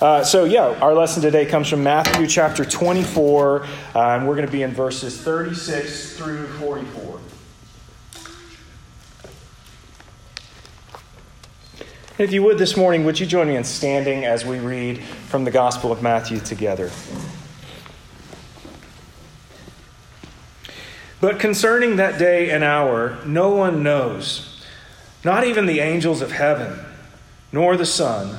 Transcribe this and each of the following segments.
Uh, so, yeah, our lesson today comes from Matthew chapter 24, uh, and we're going to be in verses 36 through 44. If you would this morning, would you join me in standing as we read from the Gospel of Matthew together? But concerning that day and hour, no one knows, not even the angels of heaven, nor the Son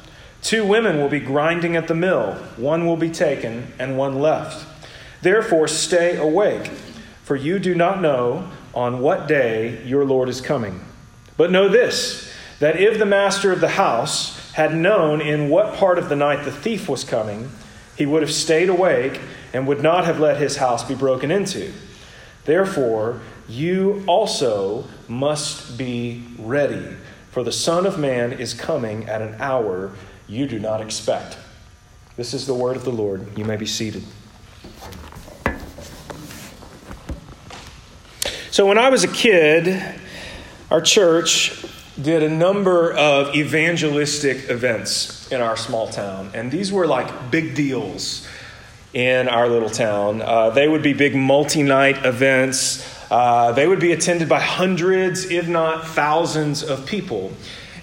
Two women will be grinding at the mill, one will be taken and one left. Therefore, stay awake, for you do not know on what day your Lord is coming. But know this that if the master of the house had known in what part of the night the thief was coming, he would have stayed awake and would not have let his house be broken into. Therefore, you also must be ready, for the Son of Man is coming at an hour you do not expect. This is the word of the Lord. You may be seated. So, when I was a kid, our church did a number of evangelistic events in our small town, and these were like big deals in our little town. Uh, they would be big multi night events. Uh, they would be attended by hundreds, if not thousands, of people.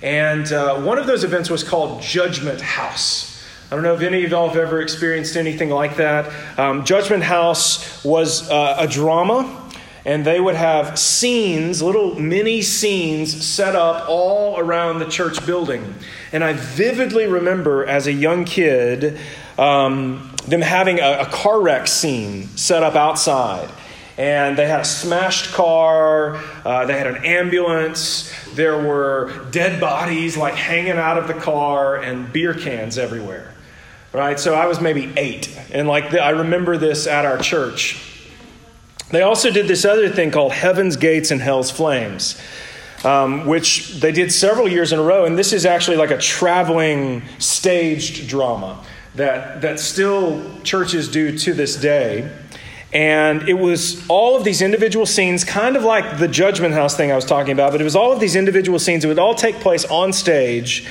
And uh, one of those events was called Judgment House. I don't know if any of y'all have ever experienced anything like that. Um, Judgment House was uh, a drama, and they would have scenes, little mini scenes, set up all around the church building. And I vividly remember as a young kid um, them having a, a car wreck scene set up outside and they had a smashed car, uh, they had an ambulance, there were dead bodies like hanging out of the car, and beer cans everywhere. Right? So I was maybe eight, and like the, I remember this at our church. They also did this other thing called Heaven's Gates and Hell's Flames. Um, which they did several years in a row, and this is actually like a traveling staged drama that, that still churches do to this day. And it was all of these individual scenes, kind of like the Judgment House thing I was talking about, but it was all of these individual scenes. It would all take place on stage.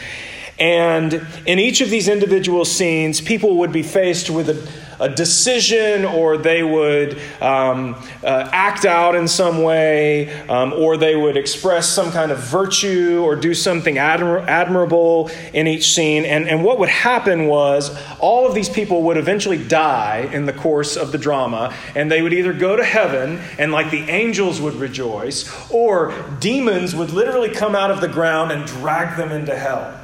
And in each of these individual scenes, people would be faced with a a decision or they would um, uh, act out in some way um, or they would express some kind of virtue or do something admir- admirable in each scene. And, and what would happen was all of these people would eventually die in the course of the drama and they would either go to heaven and like the angels would rejoice or demons would literally come out of the ground and drag them into hell.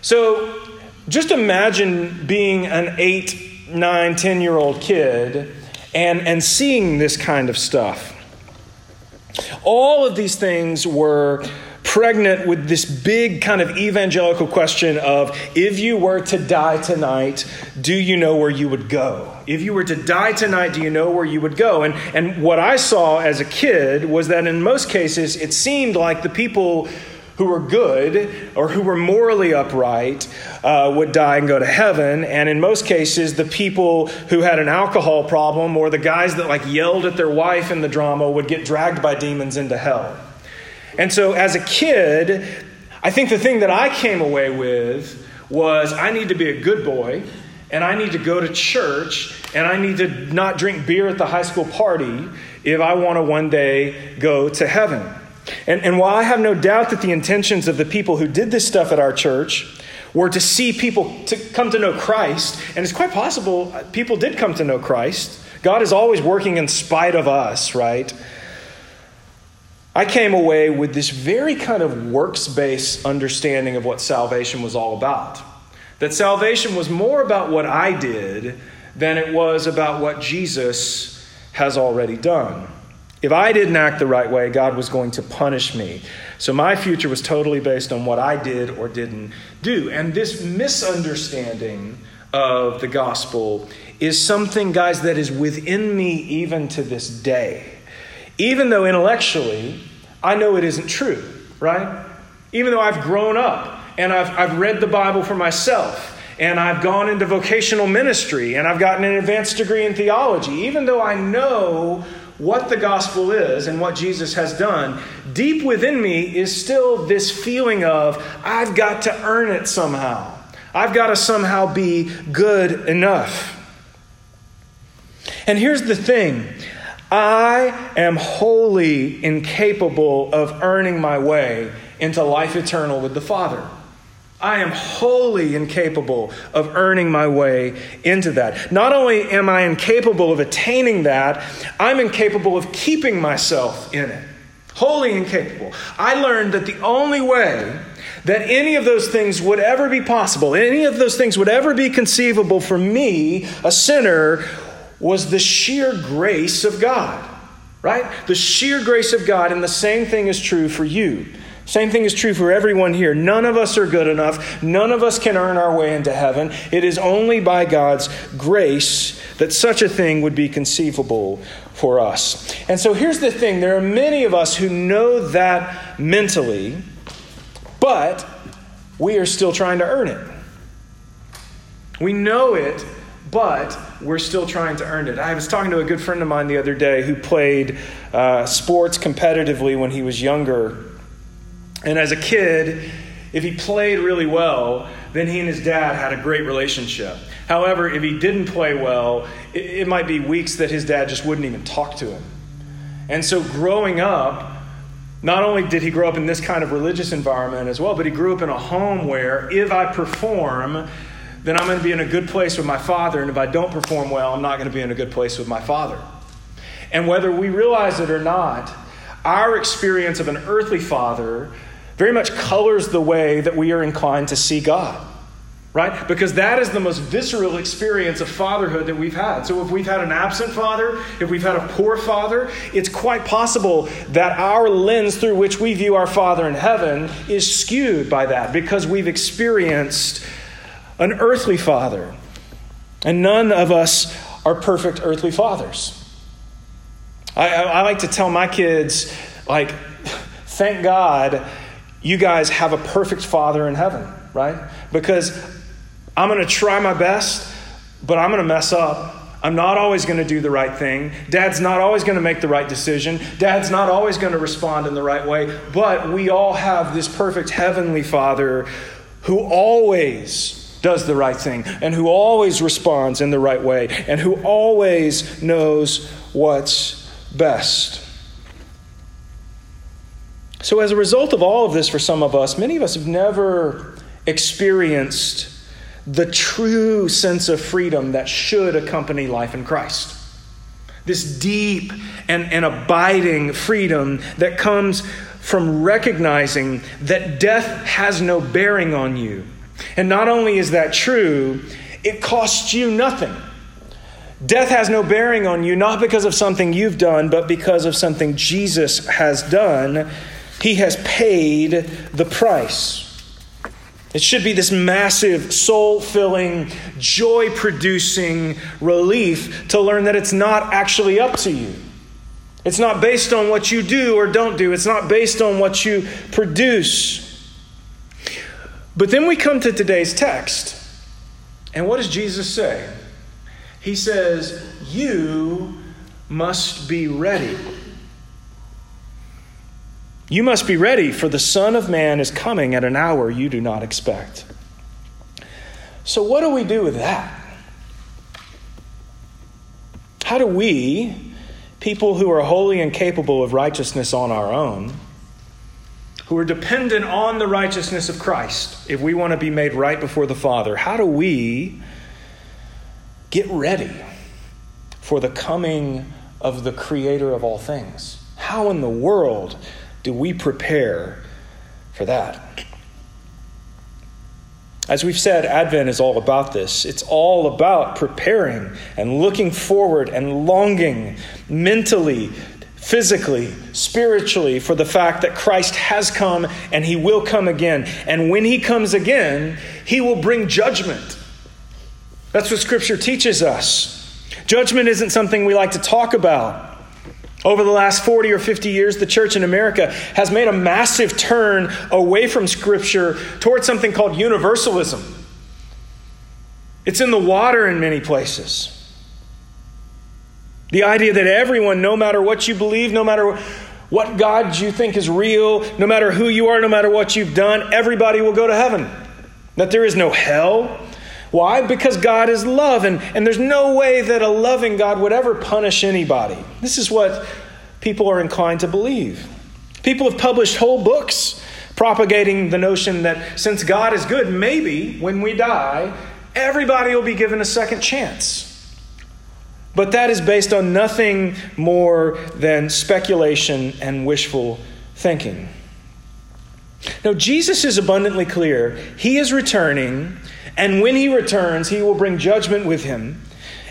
So just imagine being an eight nine, ten year old kid and, and seeing this kind of stuff. All of these things were pregnant with this big kind of evangelical question of if you were to die tonight, do you know where you would go? If you were to die tonight, do you know where you would go? And, and what I saw as a kid was that in most cases, it seemed like the people who were good or who were morally upright uh, would die and go to heaven. And in most cases, the people who had an alcohol problem or the guys that like yelled at their wife in the drama would get dragged by demons into hell. And so as a kid, I think the thing that I came away with was I need to be a good boy and I need to go to church and I need to not drink beer at the high school party if I want to one day go to heaven. And, and while I have no doubt that the intentions of the people who did this stuff at our church were to see people to come to know Christ, and it's quite possible uh, people did come to know Christ. God is always working in spite of us, right? I came away with this very kind of works based understanding of what salvation was all about. That salvation was more about what I did than it was about what Jesus has already done. If I didn't act the right way, God was going to punish me. So my future was totally based on what I did or didn't do. And this misunderstanding of the gospel is something, guys, that is within me even to this day. Even though intellectually I know it isn't true, right? Even though I've grown up and I've, I've read the Bible for myself and I've gone into vocational ministry and I've gotten an advanced degree in theology, even though I know what the gospel is and what Jesus has done, deep within me is still this feeling of, I've got to earn it somehow. I've got to somehow be good enough. And here's the thing I am wholly incapable of earning my way into life eternal with the Father. I am wholly incapable of earning my way into that. Not only am I incapable of attaining that, I'm incapable of keeping myself in it. Wholly incapable. I learned that the only way that any of those things would ever be possible, any of those things would ever be conceivable for me, a sinner, was the sheer grace of God. Right? The sheer grace of God, and the same thing is true for you. Same thing is true for everyone here. None of us are good enough. None of us can earn our way into heaven. It is only by God's grace that such a thing would be conceivable for us. And so here's the thing there are many of us who know that mentally, but we are still trying to earn it. We know it, but we're still trying to earn it. I was talking to a good friend of mine the other day who played uh, sports competitively when he was younger. And as a kid, if he played really well, then he and his dad had a great relationship. However, if he didn't play well, it, it, might be weeks that his dad just wouldn't even talk to him. And so, growing up, not only did he grow up in this kind of religious environment as well, but he grew up in a home where if I perform, then I'm going to be in a good place with my father. And if I don't perform well, I'm not going to be in a good place with my father. And whether we realize it or not, our experience of an earthly father very much colors the way that we are inclined to see God. Right? Because that is the most visceral experience of fatherhood that we've had. So, if we've had an absent father, if we've had a poor father, it's quite possible that our lens through which we view our Father in heaven is skewed by that because we've experienced an earthly father. And none of us are perfect earthly fathers. I, I, I like to tell my kids, like, thank God you guys have a perfect Father in heaven, right? Because I'm going to try my best, but I'm going to mess up. I'm not always going to do the right thing. Dad's not always going to make the right decision. Dad's not always going to respond in the right way. But we all have this perfect heavenly Father who always does the right thing and who always responds in the right way and who always knows what's best. So, as a result of all of this, for some of us, many of us have never experienced the true sense of freedom that should accompany life in Christ. This deep and, and abiding freedom that comes from recognizing that death has no bearing on you. And not only is that true, it costs you nothing. Death has no bearing on you, not because of something you've done, but because of something Jesus has done he has paid the price. It should be this massive, soul filling, joy producing relief to learn that it's not actually up to you. It's not based on what you do or don't do, it's not based on what you produce. But then we come to today's text. And what does Jesus say? He says, You must be ready. You must be ready, for the Son of Man is coming at an hour you do not expect. So, what do we do with that? How do we, people who are wholly incapable of righteousness on our own, who are dependent on the righteousness of Christ, if we want to be made right before the Father, how do we get ready for the coming of the Creator of all things? How in the world do we prepare for that? As we've said, Advent is all about this. It's all about preparing and looking forward and longing mentally, physically, spiritually, for the fact that Christ has come and he will come again. And when he comes again, he will bring judgment. That's what Scripture teaches us. Judgment isn't something we like to talk about. Over the last 40 or 50 years, the church in America has made a massive turn away from Scripture towards something called universalism. It's in the water in many places. The idea that everyone, no matter what you believe, no matter what God you think is real, no matter who you are, no matter what you've done, everybody will go to heaven. That there is no hell. Why? Because God is love, and, and there's no way that a loving God would ever punish anybody. This is what people are inclined to believe. People have published whole books propagating the notion that since God is good, maybe when we die, everybody will be given a second chance. But that is based on nothing more than speculation and wishful thinking. Now, Jesus is abundantly clear. He is returning, and when he returns, he will bring judgment with him.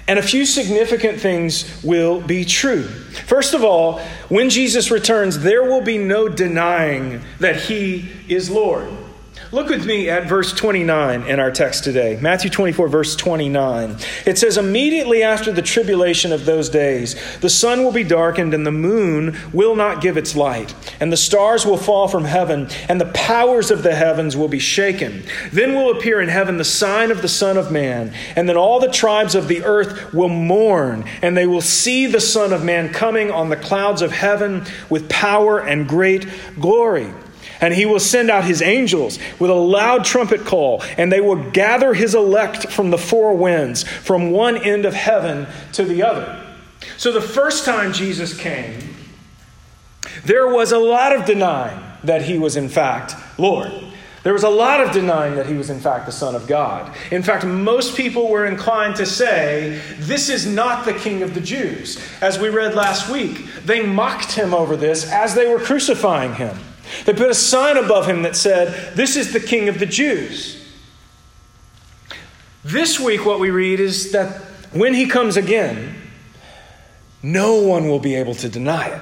And a few significant things will be true. First of all, when Jesus returns, there will be no denying that he is Lord. Look with me at verse 29 in our text today. Matthew 24, verse 29. It says, Immediately after the tribulation of those days, the sun will be darkened, and the moon will not give its light, and the stars will fall from heaven, and the powers of the heavens will be shaken. Then will appear in heaven the sign of the Son of Man, and then all the tribes of the earth will mourn, and they will see the Son of Man coming on the clouds of heaven with power and great glory. And he will send out his angels with a loud trumpet call, and they will gather his elect from the four winds, from one end of heaven to the other. So the first time Jesus came, there was a lot of denying that he was, in fact, Lord. There was a lot of denying that he was, in fact, the Son of God. In fact, most people were inclined to say, This is not the King of the Jews. As we read last week, they mocked him over this as they were crucifying him. They put a sign above him that said, This is the King of the Jews. This week, what we read is that when he comes again, no one will be able to deny it.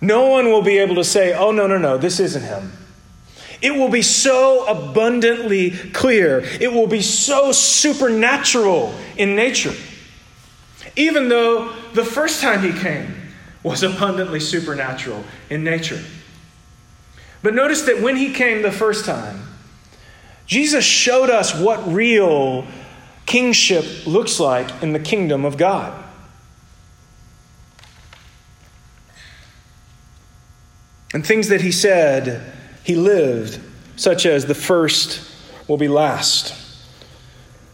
No one will be able to say, Oh, no, no, no, this isn't him. It will be so abundantly clear. It will be so supernatural in nature. Even though the first time he came was abundantly supernatural in nature. But notice that when he came the first time, Jesus showed us what real kingship looks like in the kingdom of God. And things that he said, he lived, such as the first will be last.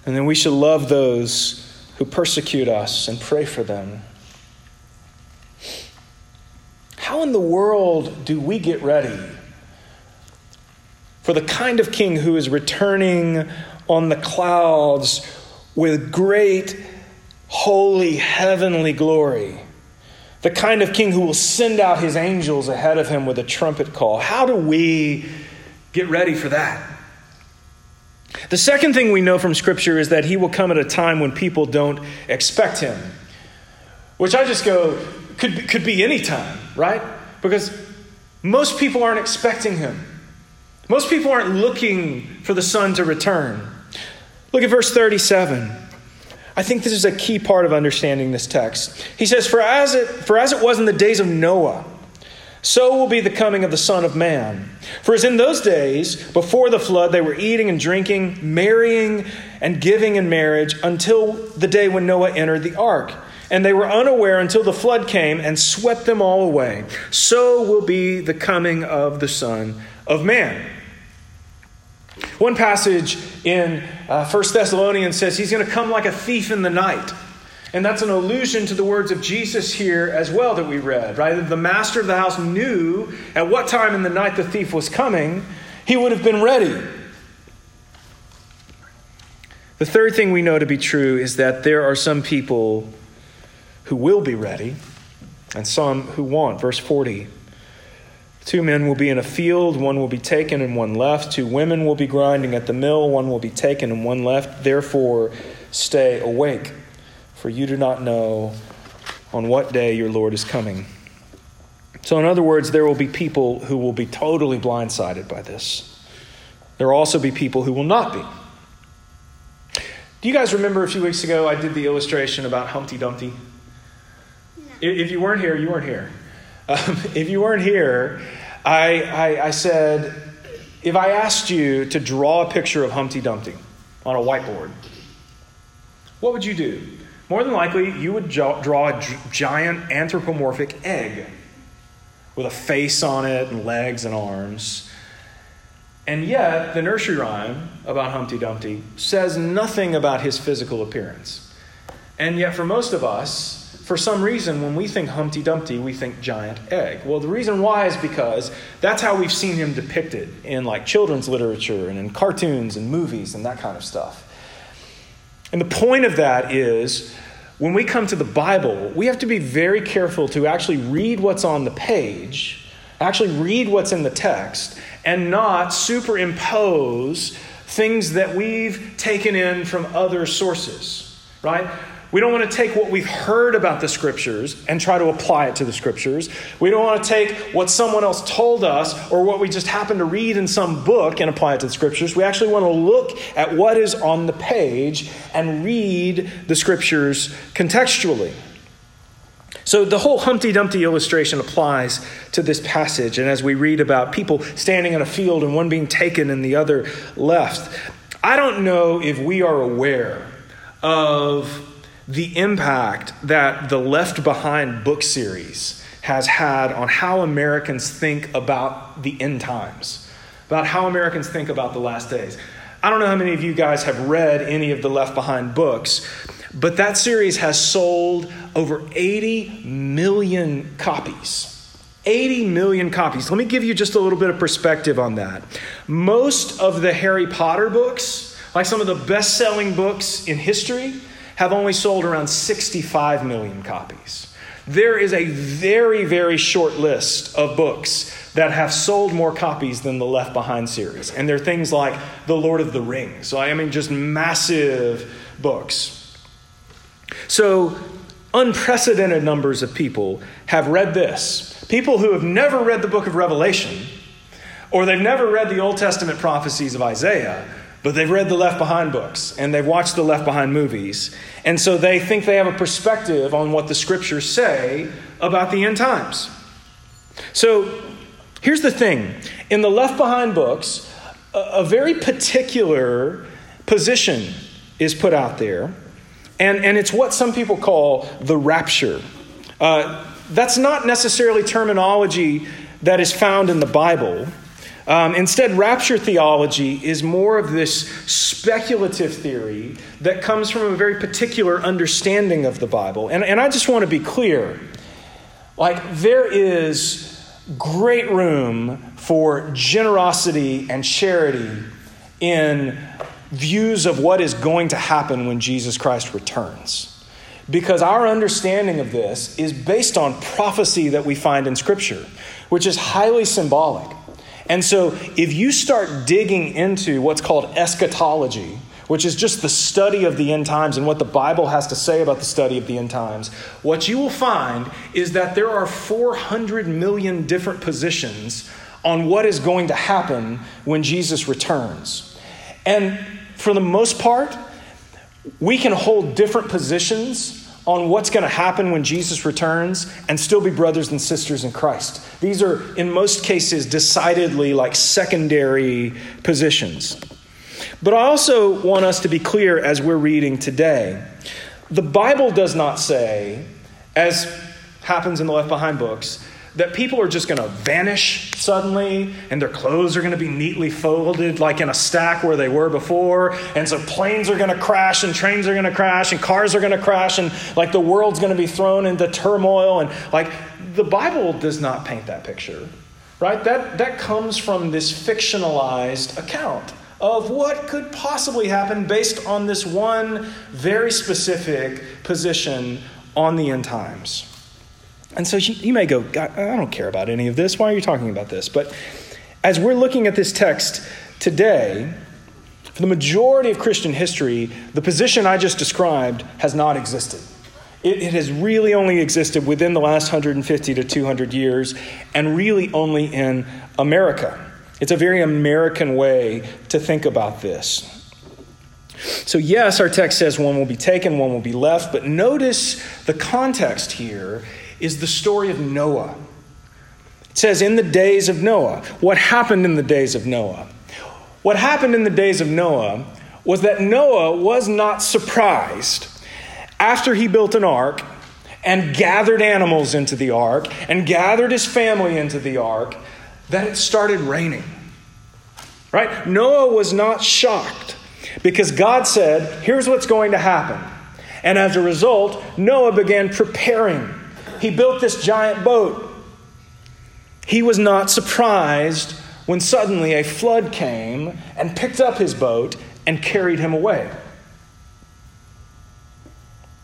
And then we should love those who persecute us and pray for them. How in the world do we get ready for the kind of king who is returning on the clouds with great, holy, heavenly glory. The kind of king who will send out his angels ahead of him with a trumpet call. How do we get ready for that? The second thing we know from Scripture is that he will come at a time when people don't expect him, which I just go, could, could be any time, right? Because most people aren't expecting him. Most people aren't looking for the Son to return. Look at verse 37. I think this is a key part of understanding this text. He says, For as it, for as it was in the days of Noah, so will be the coming of the Son of Man. For as in those days, before the flood, they were eating and drinking, marrying and giving in marriage until the day when Noah entered the ark. And they were unaware until the flood came and swept them all away. So will be the coming of the Son of man. One passage in uh, 1 Thessalonians says he's going to come like a thief in the night. And that's an allusion to the words of Jesus here as well that we read, right? The master of the house knew at what time in the night the thief was coming, he would have been ready. The third thing we know to be true is that there are some people who will be ready and some who won't. Verse 40. Two men will be in a field, one will be taken and one left. Two women will be grinding at the mill, one will be taken and one left. Therefore, stay awake, for you do not know on what day your Lord is coming. So, in other words, there will be people who will be totally blindsided by this. There will also be people who will not be. Do you guys remember a few weeks ago I did the illustration about Humpty Dumpty? No. If you weren't here, you weren't here. Um, if you weren't here, I, I, I said, if I asked you to draw a picture of Humpty Dumpty on a whiteboard, what would you do? More than likely, you would draw a giant anthropomorphic egg with a face on it and legs and arms. And yet, the nursery rhyme about Humpty Dumpty says nothing about his physical appearance. And yet, for most of us, for some reason, when we think Humpty Dumpty, we think giant egg. Well, the reason why is because that's how we've seen him depicted in like children's literature and in cartoons and movies and that kind of stuff. And the point of that is when we come to the Bible, we have to be very careful to actually read what's on the page, actually read what's in the text, and not superimpose things that we've taken in from other sources, right? We don't want to take what we've heard about the scriptures and try to apply it to the scriptures. We don't want to take what someone else told us or what we just happened to read in some book and apply it to the scriptures. We actually want to look at what is on the page and read the scriptures contextually. So the whole Humpty Dumpty illustration applies to this passage. And as we read about people standing in a field and one being taken and the other left, I don't know if we are aware of the impact that the Left Behind book series has had on how Americans think about the end times, about how Americans think about the last days. I don't know how many of you guys have read any of the Left Behind books, but that series has sold over 80 million copies. 80 million copies. Let me give you just a little bit of perspective on that. Most of the Harry Potter books, like some of the best selling books in history, have only sold around 65 million copies. There is a very, very short list of books that have sold more copies than the Left Behind series. And they're things like The Lord of the Rings. So, I mean, just massive books. So, unprecedented numbers of people have read this. People who have never read the book of Revelation, or they've never read the Old Testament prophecies of Isaiah, but they've read the Left Behind books and they've watched the Left Behind movies. And so they think they have a perspective on what the scriptures say about the end times. So here's the thing in the Left Behind books, a, very particular position is put out there, and, and it's what some people call the rapture. Uh, that's not necessarily terminology that is found in the Bible. Um, instead, rapture theology is more of this speculative theory that comes from a very particular understanding of the Bible. And, and I just want to be clear like, there is great room for generosity and charity in views of what is going to happen when Jesus Christ returns. Because our understanding of this is based on prophecy that we find in Scripture, which is highly symbolic. And so, if you start digging into what's called eschatology, which is just the study of the end times and what the Bible has to say about the study of the end times, what you will find is that there are 400 million different positions on what is going to happen when Jesus returns. And for the most part, we can hold different positions on what's going to happen when Jesus returns and still be brothers and sisters in Christ. These are, in most cases, decidedly like secondary positions. But I also want us to be clear as we're reading today. The Bible does not say, as happens in the Left Behind books, that people are just going to vanish suddenly and their clothes are going to be neatly folded like in a stack where they were before and so planes are going to crash and trains are going to crash and cars are going to crash and like the world's going to be thrown into turmoil and like the bible does not paint that picture right? That that comes from this fictionalized account of what could possibly happen based on this one very specific position on the end times and so you may go, I don't care about any of this. Why are you talking about this? But as we're looking at this text today, for the majority of Christian history, the position I just described has not existed. It, it, has really only existed within the last 150 to 200 years, and really only in America. It's a very American way to think about this. So, yes, our text says one will be taken, one will be left, but notice the context here is the story of Noah. It says, in the days of Noah. What happened in the days of Noah? What happened in the days of Noah was that Noah was not surprised after he built an ark and gathered animals into the ark and gathered his family into the ark that it started raining. Right? Noah was not shocked because God said, here's what's going to happen. And as a result, Noah began preparing. He built this giant boat. He was not surprised when suddenly a flood came and picked up his boat and carried him away.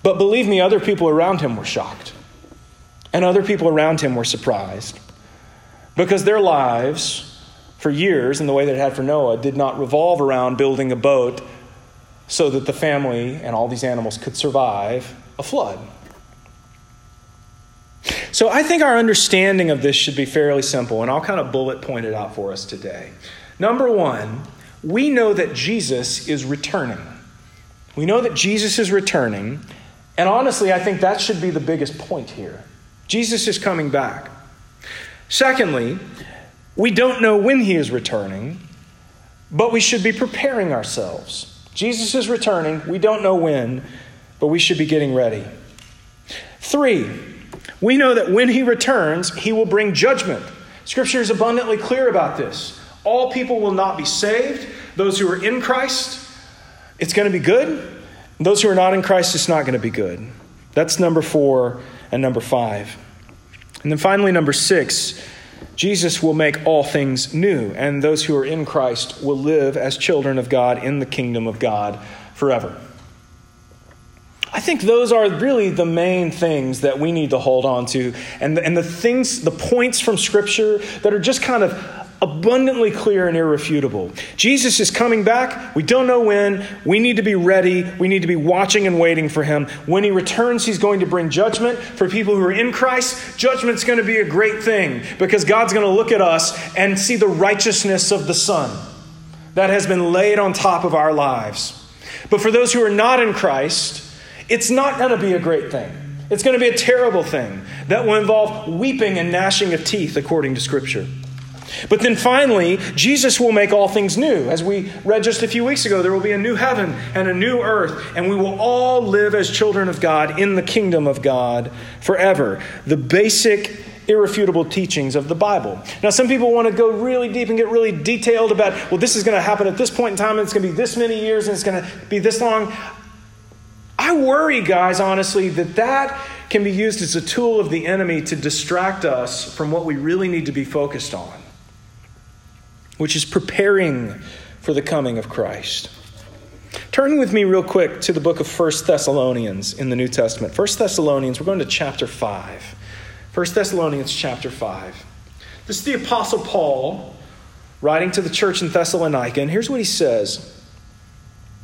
But believe me, other people around him were shocked. And other people around him were surprised. Because their lives, for years, in the way that it had for Noah, did not revolve around building a boat so that the family and all these animals could survive a flood. So I think our understanding of this should be fairly simple, and I'll kind of bullet point it out for us today. Number one, we know that Jesus is returning. We know that Jesus is returning, and honestly, I think that should be the biggest point here. Jesus is coming back. Secondly, we don't know when he is returning, but we should be preparing ourselves. Jesus is returning. We don't know when, but we should be getting ready. Three, we know that when he returns, he will bring judgment. Scripture is abundantly clear about this. All people will not be saved. Those who are in Christ, it's going to be good. Those who are not in Christ, it's not going to be good. That's number four and number five. And then finally, number six, Jesus will make all things new, and those who are in Christ will live as children of God in the kingdom of God forever. I think those are really the main things that we need to hold on to. And the, and the things, the points from Scripture that are just kind of abundantly clear and irrefutable. Jesus is coming back. We don't know when. We need to be ready. We need to be watching and waiting for him. When he returns, he's going to bring judgment for people who are in Christ. Judgment's going to be a great thing because God's going to look at us and see the righteousness of the Son that has been laid on top of our lives. But for those who are not in Christ, it's not going to be a great thing. It's going to be a terrible thing that will involve weeping and gnashing of teeth, according to Scripture. But then finally, Jesus will make all things new. As we read just a few weeks ago, there will be a new heaven and a new earth, and we will all live as children of God in the kingdom of God forever. The basic irrefutable teachings of the Bible. Now, some people want to go really deep and get really detailed about, well, this is going to happen at this point in time, and it's going to be this many years, and it's going to be this long. I worry, guys, honestly, that that can be used as a tool of the enemy to distract us from what we really need to be focused on, which is preparing for the coming of Christ. Turn with me real quick to the book of First Thessalonians in the New Testament. First Thessalonians, we're going to chapter 5. First Thessalonians chapter 5. This is the Apostle Paul writing to the church in Thessalonica, and here's what he says.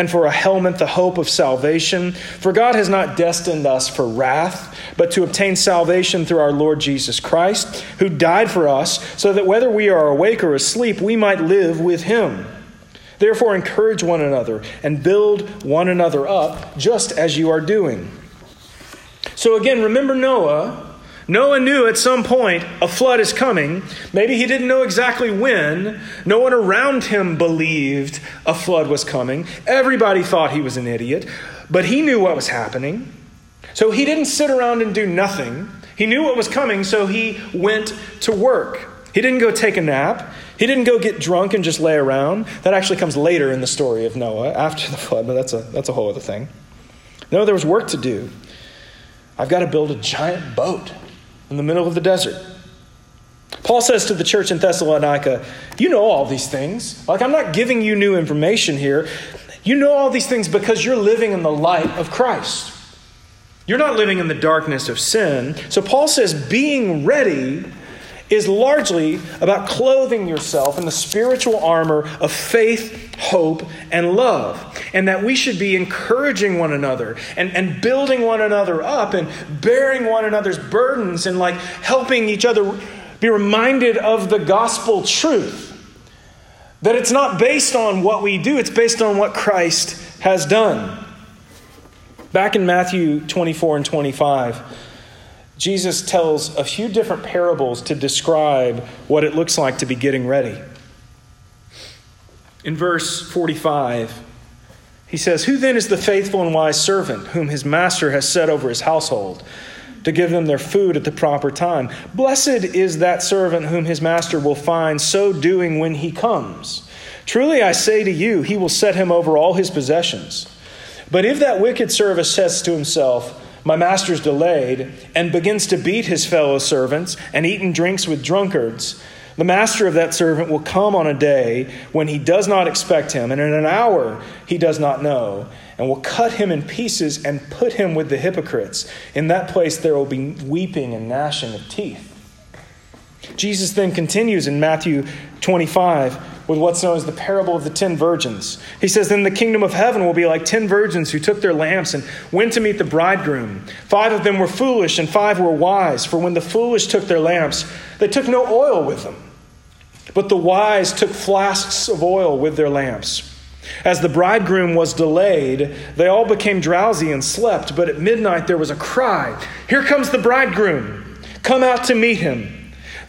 and for a helmet the hope of salvation. For God has not destined us for wrath, but to obtain salvation through our Lord Jesus Christ, who died for us, so that whether we are awake or asleep, we might live with him. Therefore, encourage one another and build one another up, just as you are doing. So, again, remember Noah. Noah knew at some point a flood is coming. Maybe he didn't know exactly when. No one around him believed a flood was coming. Everybody thought he was an idiot, but he knew what was happening. So he didn't sit around and do nothing. He knew what was coming, so he went to work. He didn't go take a nap. He didn't go get drunk and just lay around. That actually comes later in the story of Noah after the flood, but that's a, that's a whole other thing. No, there was work to do. I've got to build a giant boat in the middle of the desert. Paul says to the church in Thessalonica, You know all these things. Like, I'm not giving you new information here. You know all these things because you're living in the light of Christ. You're not living in the darkness of sin. So, Paul says, being ready is largely about clothing yourself in the spiritual armor of faith, hope, and love. And that we should be encouraging one another and, and building one another up and bearing one another's burdens and like helping each other be reminded of the gospel truth. That it's not based on what we do, it's based on what Christ has done. Back in Matthew 24 and 25, Jesus tells a few different parables to describe what it looks like to be getting ready. In verse 45, he says, Who then is the faithful and wise servant whom his master has set over his household to give them their food at the proper time? Blessed is that servant whom his master will find so doing when he comes. Truly I say to you, he will set him over all his possessions. But if that wicked servant says to himself, my master's delayed, and begins to beat his fellow servants and eat and drinks with drunkards. The master of that servant will come on a day when he does not expect him, and in an hour he does not know, and will cut him in pieces and put him with the hypocrites. In that place there will be weeping and gnashing of teeth. Jesus then continues in Matthew 25 with what's known as the parable of the ten virgins. He says, Then the kingdom of heaven will be like ten virgins who took their lamps and went to meet the bridegroom. Five of them were foolish, and five were wise. For when the foolish took their lamps, they took no oil with them. But the wise took flasks of oil with their lamps. As the bridegroom was delayed, they all became drowsy and slept. But at midnight there was a cry Here comes the bridegroom! Come out to meet him.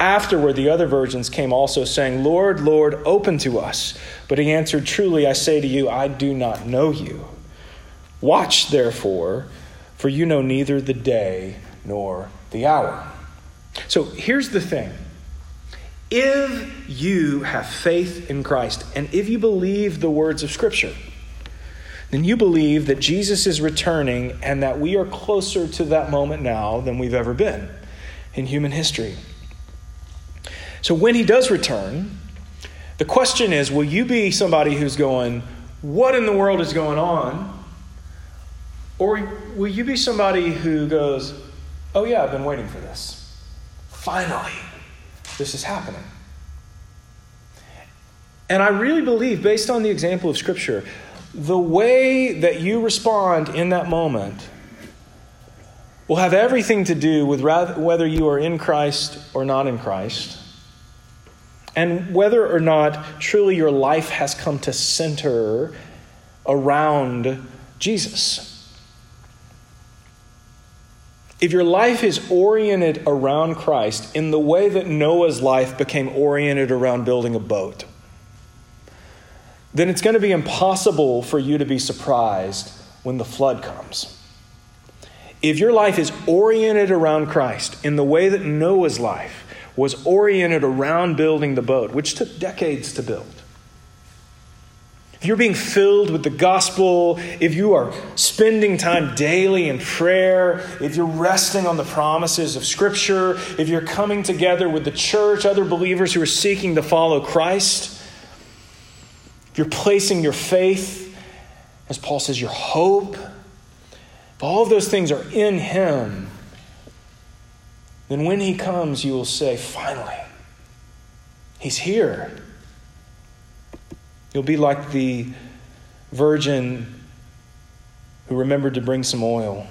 Afterward, the other virgins came also, saying, Lord, Lord, open to us. But he answered, Truly, I say to you, I do not know you. Watch, therefore, for you know neither the day nor the hour. So here's the thing if you have faith in Christ, and if you believe the words of Scripture, then you believe that Jesus is returning and that we are closer to that moment now than we've ever been in human history. So when he does return, the question is will you be somebody who's going, What in the world is going on? Or will you be somebody who goes, Oh, yeah, I've been waiting for this. Finally, this is happening. And I really believe, based on the example of Scripture, the way that you respond in that moment will have everything to do with whether you are in Christ or not in Christ and whether or not truly your life has come to center around Jesus. If your life is oriented around Christ in the way that Noah's life became oriented around building a boat, then it's going to be impossible for you to be surprised when the flood comes. If your life is oriented around Christ in the way that Noah's life was oriented around building the boat, which took decades to build. If you're being filled with the gospel, if you are spending time daily in prayer, if you're resting on the promises of Scripture, if you're coming together with the church, other believers who are seeking to follow Christ, if you're placing your faith, as Paul says, your hope, if all of those things are in Him, then when he comes, you will say, Finally, he's here. You'll be like the virgin who remembered to bring some oil.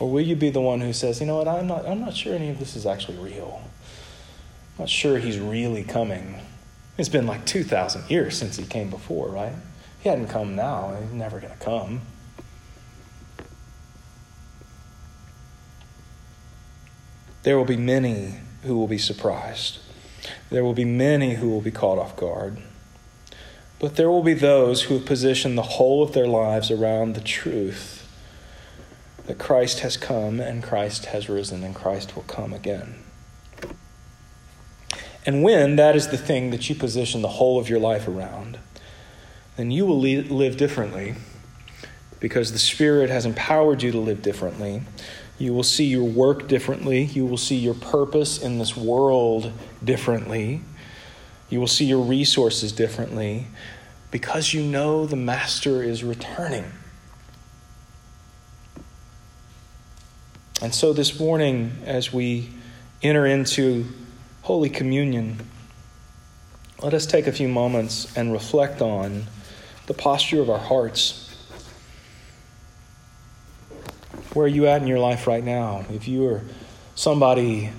Or will you be the one who says, you know what, I'm not, I'm not sure any of this is actually real. I'm not sure he's really coming. It's been like 2,000 years since he came before, right? He hadn't come now, he's never going to come. There will be many who will be surprised. There will be many who will be caught off guard. But there will be those who have positioned the whole of their lives around the truth that Christ has come and Christ has risen and Christ will come again. And when that is the thing that you position the whole of your life around, then you will live differently because the Spirit has empowered you to live differently. You will see your work differently. You will see your purpose in this world differently. You will see your resources differently because you know the Master is returning. And so this morning, as we enter into Holy Communion, let us take a few moments and reflect on the posture of our hearts. Where are you at in your life right now? If you are somebody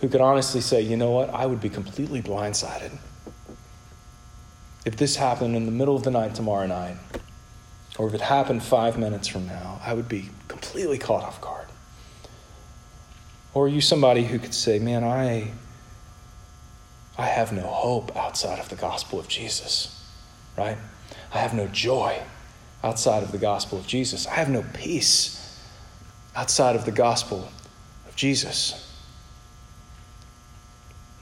who could honestly say, you know what, I would be completely blindsided if this happened in the middle of the night tomorrow night, or if it happened five minutes from now, I would be completely caught off guard. Or are you somebody who could say, man, I, I have no hope outside of the gospel of Jesus, right? I have no joy outside of the gospel of Jesus. I have no peace outside of the gospel of Jesus.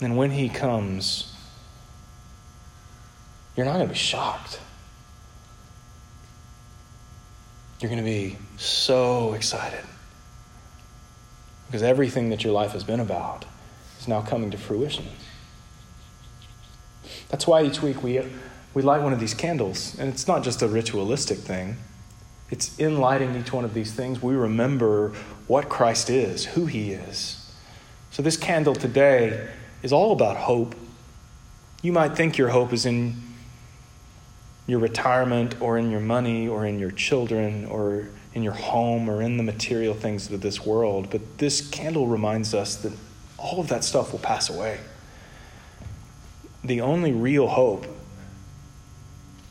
And when he comes, you're not going to be shocked. You're going to be so excited because everything that your life has been about is now coming to fruition. That's why each week we, we light one of these candles, and it's not just a ritualistic thing. It's in lighting each one of these things, we remember what Christ is, who he is. So, this candle today is all about hope. You might think your hope is in your retirement or in your money or in your children or in your home or in the material things of this world. But this candle reminds us that all of that stuff will pass away. The only real hope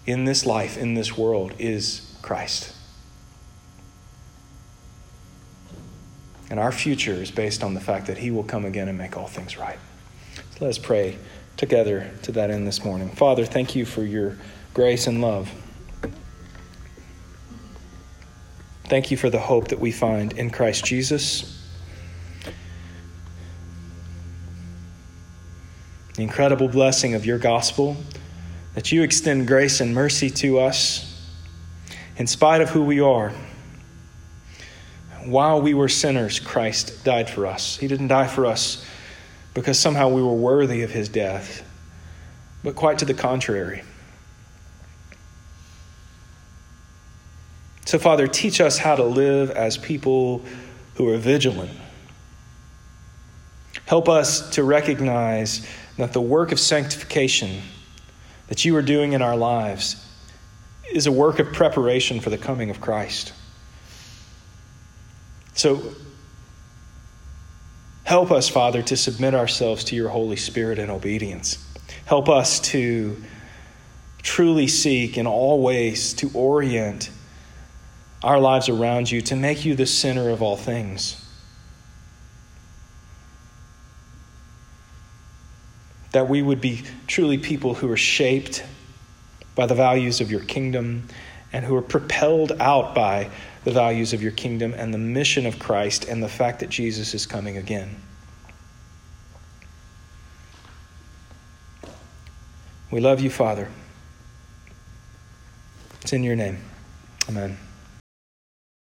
in this life, in this world, is Christ. And our future is based on the fact that He will come again and make all things right. So let us pray together to that end this morning. Father, thank you for your grace and love. Thank you for the hope that we find in Christ Jesus. The incredible blessing of your gospel, that you extend grace and mercy to us in spite of who we are. While we were sinners, Christ died for us. He didn't die for us because somehow we were worthy of his death, but quite to the contrary. So, Father, teach us how to live as people who are vigilant. Help us to recognize that the work of sanctification that you are doing in our lives is a work of preparation for the coming of Christ. So, help us, Father, to submit ourselves to your Holy Spirit in obedience. Help us to truly seek in all ways to orient our lives around you to make you the center of all things. That we would be truly people who are shaped by the values of your kingdom and who are propelled out by the values of your kingdom and the mission of Christ and the fact that Jesus is coming again. We love you, Father. It's in your name. Amen.